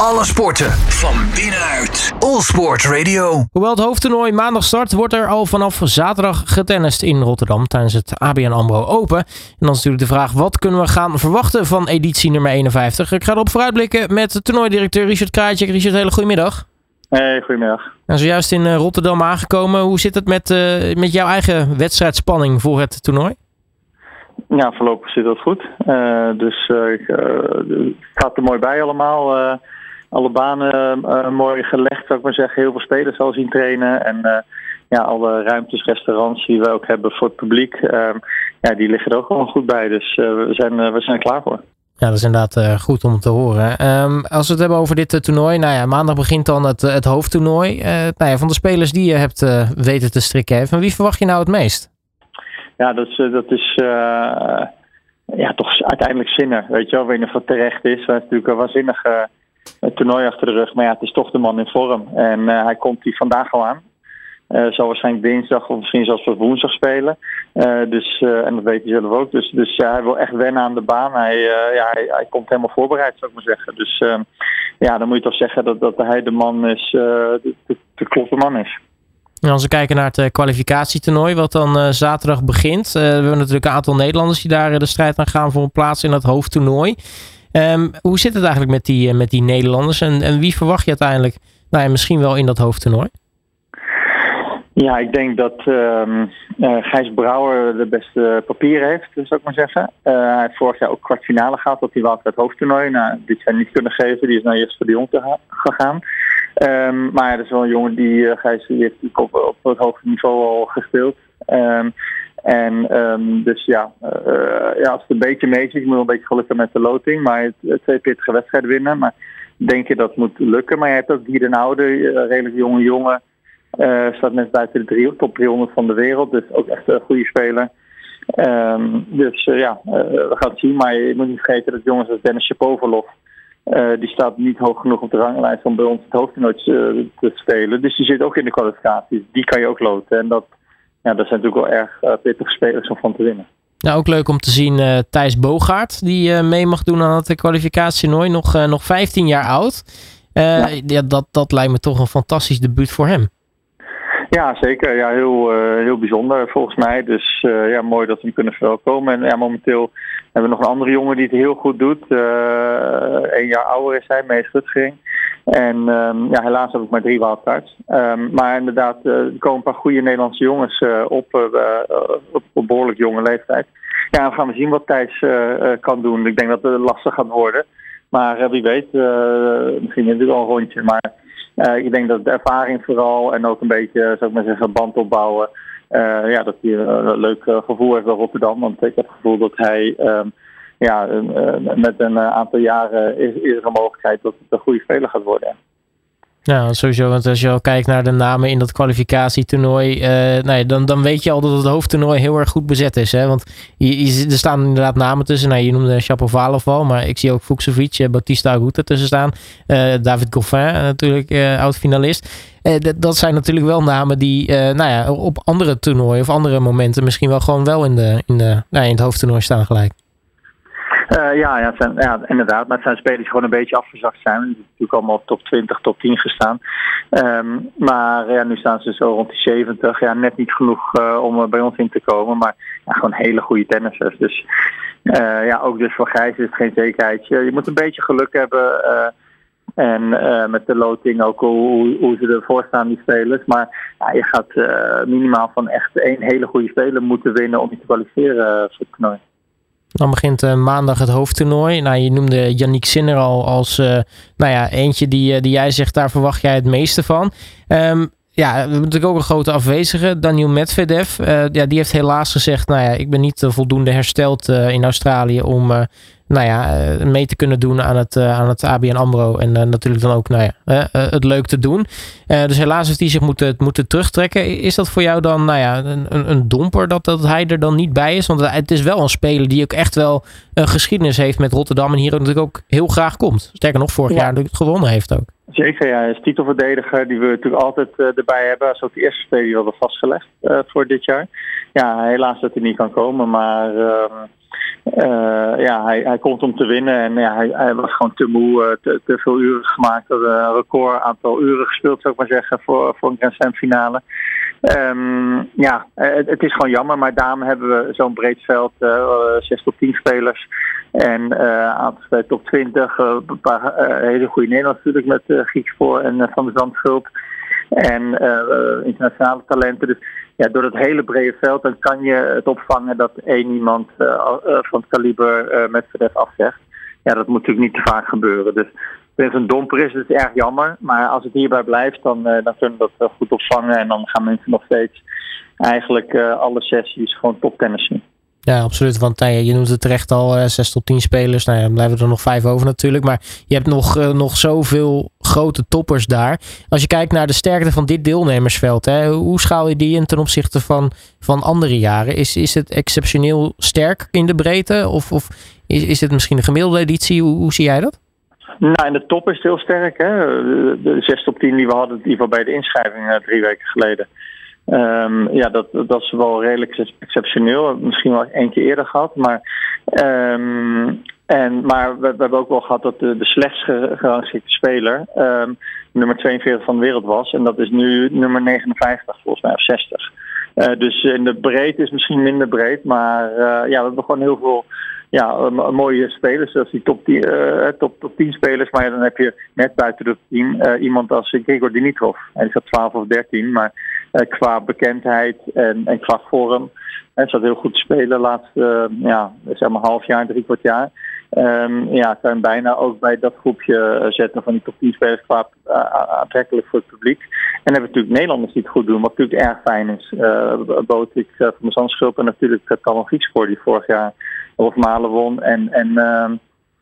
Alle sporten van binnenuit. All Sport Radio. Hoewel het hoofdtoernooi maandag start, wordt er al vanaf zaterdag getennist in Rotterdam tijdens het ABN AMRO Open. En dan is natuurlijk de vraag, wat kunnen we gaan verwachten van editie nummer 51? Ik ga erop vooruitblikken met toernooidirecteur Richard Krajcek. Richard, hele goedemiddag. Hey, goedemiddag. Nou, zojuist in eh, Rotterdam aangekomen. Hoe zit het met, uh, met jouw eigen wedstrijdspanning voor het toernooi? Ja, voorlopig zit dat goed. Uh, dus het gaat er mooi bij allemaal. Alle banen mooi gelegd, zou ik maar zeggen. Heel veel spelers al zien trainen. En ja, alle ruimtes, restaurants die we ook hebben voor het publiek, ehm, ja, die liggen er ook gewoon goed bij. Dus we, zijn, we zijn er klaar voor. Ja, dat is inderdaad goed om te horen. Um, als we het hebben over dit toernooi. Nou ja, maandag begint dan het, het hoofdtoernooi. Nou ja, van de spelers die je hebt weten te strikken. Van wie verwacht je nou het meest? Ja, dat is, dat is ja, toch uiteindelijk Zinner. Weet je wel, weet je of het terecht is. Hij is natuurlijk een waanzinnig toernooi achter de rug. Maar ja, het is toch de man in vorm. En hij komt die vandaag al aan. Uh, zal waarschijnlijk dinsdag of misschien zelfs woensdag spelen. Uh, dus, en dat weet hij zelf ook. Dus, dus ja, hij wil echt wennen aan de baan. Hij, ja, hij, hij, komt helemaal voorbereid, zou ik maar zeggen. Dus ehm, ja, dan moet je toch zeggen dat, dat hij de man is, de, de, de man is. Als we kijken naar het kwalificatietoernooi, wat dan zaterdag begint. we hebben natuurlijk een aantal Nederlanders die daar de strijd aan gaan voor een plaats in het hoofdtoernooi. Um, hoe zit het eigenlijk met die, met die Nederlanders? En, en wie verwacht je uiteindelijk nou ja, misschien wel in dat hoofdtoernooi? Ja, ik denk dat uh, uh, Gijs Brouwer de beste papieren heeft, zou ik maar zeggen. Uh, hij heeft vorig jaar ook kwartfinale gehad op die het hoofdtoernooi. Nou, dit zijn niet kunnen geven, die is naar Jesper de Jong gegaan. Um, maar dat is wel een jongen die, uh, Gijs, die heeft op, op het hoogste niveau al gespeeld. Um, en um, dus ja, ja, als het een beetje mee zit, je moet een beetje gelukken met de loting. Maar het, twee pittige wedstrijden winnen. Maar denk je dat moet lukken. Maar je hebt ook Guy de Oude, redelijk jonge jongen. Uh, staat net buiten de drie, top 300 van de wereld. Dus ook echt een goede speler. Um, dus ja, we gaan het zien. Maar je moet niet vergeten dat jongens als Dennis Shapovalov... die staat niet hoog genoeg op de ranglijst om bij ons het hoofdtoernooi te spelen. Dus die zit ook in de kwalificaties. Die kan je ook loten. En dat, ja, dat zijn natuurlijk wel erg pittige spelers om van te winnen. Nou, ook leuk om te zien uh, Thijs Bogaert, die uh, mee mag doen aan het kwalificatietoernooi. Nog, uh, nog 15 jaar oud. Ja. ja. dat, dat lijkt me toch een fantastisch debuut voor hem. Ja, zeker. Ja, heel, uh, heel bijzonder volgens mij. Dus uh, ja, mooi dat we hem kunnen verwelkomen. En ja, momenteel hebben we nog een andere jongen die het heel goed doet. Uh, een jaar ouder is hij, Mees Rutgering. En um, ja, helaas heb ik maar drie wildcards. Um, maar inderdaad, er komen een paar goede Nederlandse jongens op, op, op behoorlijk jonge leeftijd. Ja, dan gaan we zien wat Thijs kan doen. Ik denk dat het lastig gaat worden. Maar wie weet, misschien is het wel een rondje. Maar ik denk dat de ervaring vooral en ook een beetje, zou ik maar zeggen, band opbouwen. Ja, dat hij een leuk gevoel heeft bij Rotterdam. Want ik heb het gevoel dat hij um, ja, met een aantal jaren is, er een mogelijkheid dat het een goede speler gaat worden. Nou, sowieso, want als je al kijkt naar de namen in dat kwalificatietoernooi, uh, nou ja, dan, dan weet je al dat het hoofdtoernooi heel erg goed bezet is. Hè? Want er staan inderdaad namen tussen. Nou, je noemde Shapovalov al, maar ik zie ook Fuxovic, uh, Batista Aguta tussen staan. David Goffin, natuurlijk oud-finalist. Dat, zijn natuurlijk wel namen die nou ja, op andere toernooien of andere momenten misschien wel gewoon wel in, de, in, de, nou, in het hoofdtoernooi staan gelijk. Uh, ja, ja, zijn, ja, inderdaad. Maar het zijn spelers die gewoon een beetje afgezakt zijn. Die natuurlijk allemaal op top 20, top 10 gestaan. Um, maar ja, nu staan ze zo rond die 70. Ja, net niet genoeg uh, om bij ons in te komen. Maar ja, gewoon hele goede tennissers. Dus uh, ja, ook dus voor Gijs is het geen zekerheid. Je, moet een beetje geluk hebben. en met de loting ook hoe, hoe ze ervoor staan, die spelers. Maar ja, je gaat minimaal van echt één hele goede speler moeten winnen om je te kwalificeren voor het. Dan begint uh, maandag het hoofdtoernooi. Nou, je noemde Yannick Sinner al als uh, nou ja, eentje die, uh, die jij zegt, daar verwacht jij het meeste van. Um, ja, we hebben natuurlijk ook een grote afwezige, Daniel Medvedev. ja, die heeft helaas gezegd, nou ja, ik ben niet voldoende hersteld in Australië om nou ja, eh, mee te kunnen doen aan het, uh, aan het ABN AMRO. En uh, natuurlijk dan ook nou ja, uh, het leuk te doen. dus helaas heeft hij zich moeten, moeten terugtrekken. Is dat voor jou dan nou ja, een, een domper dat, dat hij er dan niet bij is? Want het is wel een speler die ook echt wel een geschiedenis heeft met Rotterdam. En hier natuurlijk ook heel graag komt. Sterker nog, vorig ja. jaar natuurlijk gewonnen heeft ook. Zeker, ja. Hij is titelverdediger die we natuurlijk altijd erbij hebben. Als ook de eerste speler die we hadden vastgelegd voor dit jaar. Ja, helaas dat hij niet kan komen. Maar ehm, ja, hij, hij komt om te winnen en ja, hij, was gewoon te moe, te, te veel uren gemaakt. Een record aantal uren gespeeld, zou ik maar zeggen, voor, voor een Grand Slam finale. Um, ja, het, het, is gewoon jammer, maar daarom hebben we zo'n breed veld, uh, 6 tot 10 spelers. En uh, aantal top 20, uh, een paar hele goede Nederlanders natuurlijk met uh, voor en Van de Zandschulp. En internationale talenten. Dus ja, door dat hele brede veld dan kan je het opvangen dat één iemand van het kaliber met Verdef afzegt. Ja, dat moet natuurlijk niet te vaak gebeuren. Dus als een domper is, het erg jammer. Maar als het hierbij blijft, dan, dan kunnen we dat goed opvangen. En dan gaan mensen nog steeds eigenlijk alle sessies gewoon toptennis zien. Ja, absoluut. Want nou je noemt het terecht al, eh, 6 tot 10 spelers. Nou ja, dan blijven er nog vijf over natuurlijk. Maar je hebt nog, nog zoveel grote toppers daar. Als je kijkt naar de sterkte van dit deelnemersveld, hè, hoe schaal je die in ten opzichte van, van andere jaren? Is, is het exceptioneel sterk in de breedte? Of, of is, is het misschien een gemiddelde editie? Hoe, hoe zie jij dat? Nou, in de top is heel sterk. Hè? De, 6 tot 10 die we hadden, ieder geval bij de inschrijving uh, drie weken geleden. Um, ja, dat, dat is wel redelijk exceptioneel. Misschien wel één keer eerder gehad. Maar, um, en, maar we, hebben ook wel gehad dat de, de slechtst gerangschikte speler um, nummer 42 van de wereld was. En dat is nu nummer 59, volgens mij, of 60. Uh, dus in de breedte is misschien minder breed. Maar uh, ja, we hebben gewoon heel veel ja, mooie spelers, zoals die top 10, uh, top, top 10 spelers. Maar dan heb je net buiten de 10 uh, iemand als Grigor Dimitrov. Hij is 12 of 13, maar qua bekendheid en, en qua vorm. Hij zat heel goed te spelen de laatste ja, zeg maar half jaar, drie kwart jaar. Um, ja, kan bijna ook bij dat groepje zetten van die top 10 spelers qua aantrekkelijk voor het publiek. En hebben natuurlijk Nederlanders die het goed doen, wat natuurlijk erg fijn is. Uh, Botik uh, van Zandschulp en natuurlijk uh, Kalman Griekspoor die vorig jaar of Malen won. En, en, uh,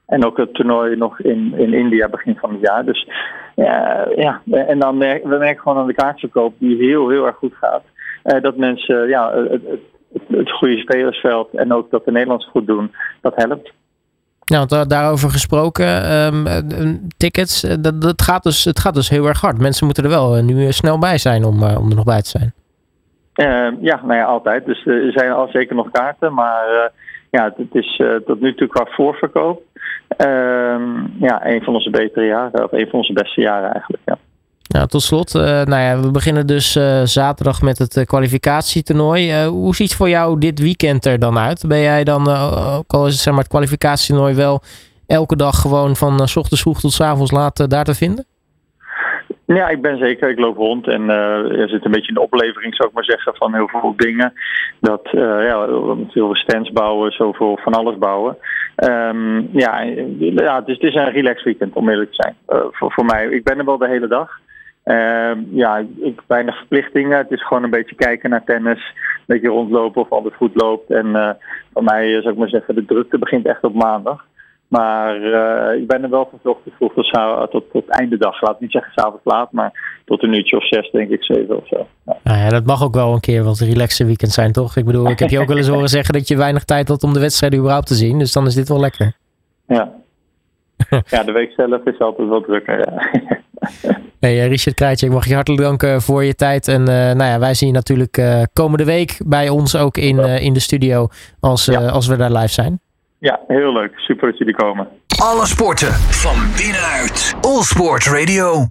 en ook het toernooi nog in, in India begin van het jaar. Dus ja, ja. en dan merken we merken gewoon aan de kaartverkoop die heel, heel erg goed gaat. Dat mensen ja, het, het, het, goede spelersveld en ook dat de Nederlanders goed doen, dat helpt. Ja, want daarover gesproken, um, tickets, dat, dat gaat dus, het gaat dus heel erg hard. Mensen moeten er wel nu snel bij zijn om, om er nog bij te zijn. Uh, ja, nou ja, altijd. Dus er zijn al zeker nog kaarten, maar ja, het is uh, tot nu toe qua voorverkoop. Ehm, ja, een van onze betere jaren, of een van onze beste jaren eigenlijk. Nou, tot slot, uh, nou ja, we beginnen dus uh, zaterdag met het kwalificatietoernooi. hoe ziet voor jou dit weekend er dan uit? Ben jij dan, ook al is het zeg maar, het kwalificatietoernooi wel elke dag gewoon van s ochtends vroeg tot s avonds laat daar te vinden? Ja, ik ben zeker. Ik loop rond en er zit een beetje de oplevering, zou ik maar zeggen, van heel veel dingen. Dat, uh, ja, veel stands bouwen, zoveel van alles bouwen. Um, ja, ja het, is, een relaxed weekend, om eerlijk te zijn. Voor mij. Ik ben er wel de hele dag. Uh, ja, ik weinig verplichtingen. Het is gewoon een beetje kijken naar tennis. Een beetje rondlopen of alles goed loopt. En uh, voor mij zou ik maar zeggen, de drukte begint echt op maandag. Maar uh, ik ben er wel van vroeg tot, tot, tot einde dag. Laat niet zeggen s'avonds laat, maar tot een uurtje of zes, denk ik, zeven of zo. Ja. Nou ja, dat mag ook wel een keer wat relaxe weekend zijn, toch? Ik bedoel, ik heb je ook wel eens horen zeggen dat je weinig tijd had om de wedstrijden überhaupt te zien. Dus dan is dit wel lekker. Ja, ja de week zelf is altijd wel drukker, ja. Hey, eh, Richard Krijtje, ik mag je hartelijk danken voor je tijd. En uh, nou ja, wij zien je natuurlijk uh, komende week bij ons ook in, in de studio als, ja. als we daar live zijn. Ja, heel leuk. Super dat jullie komen. Alle sporten van binnenuit. All Sport Radio.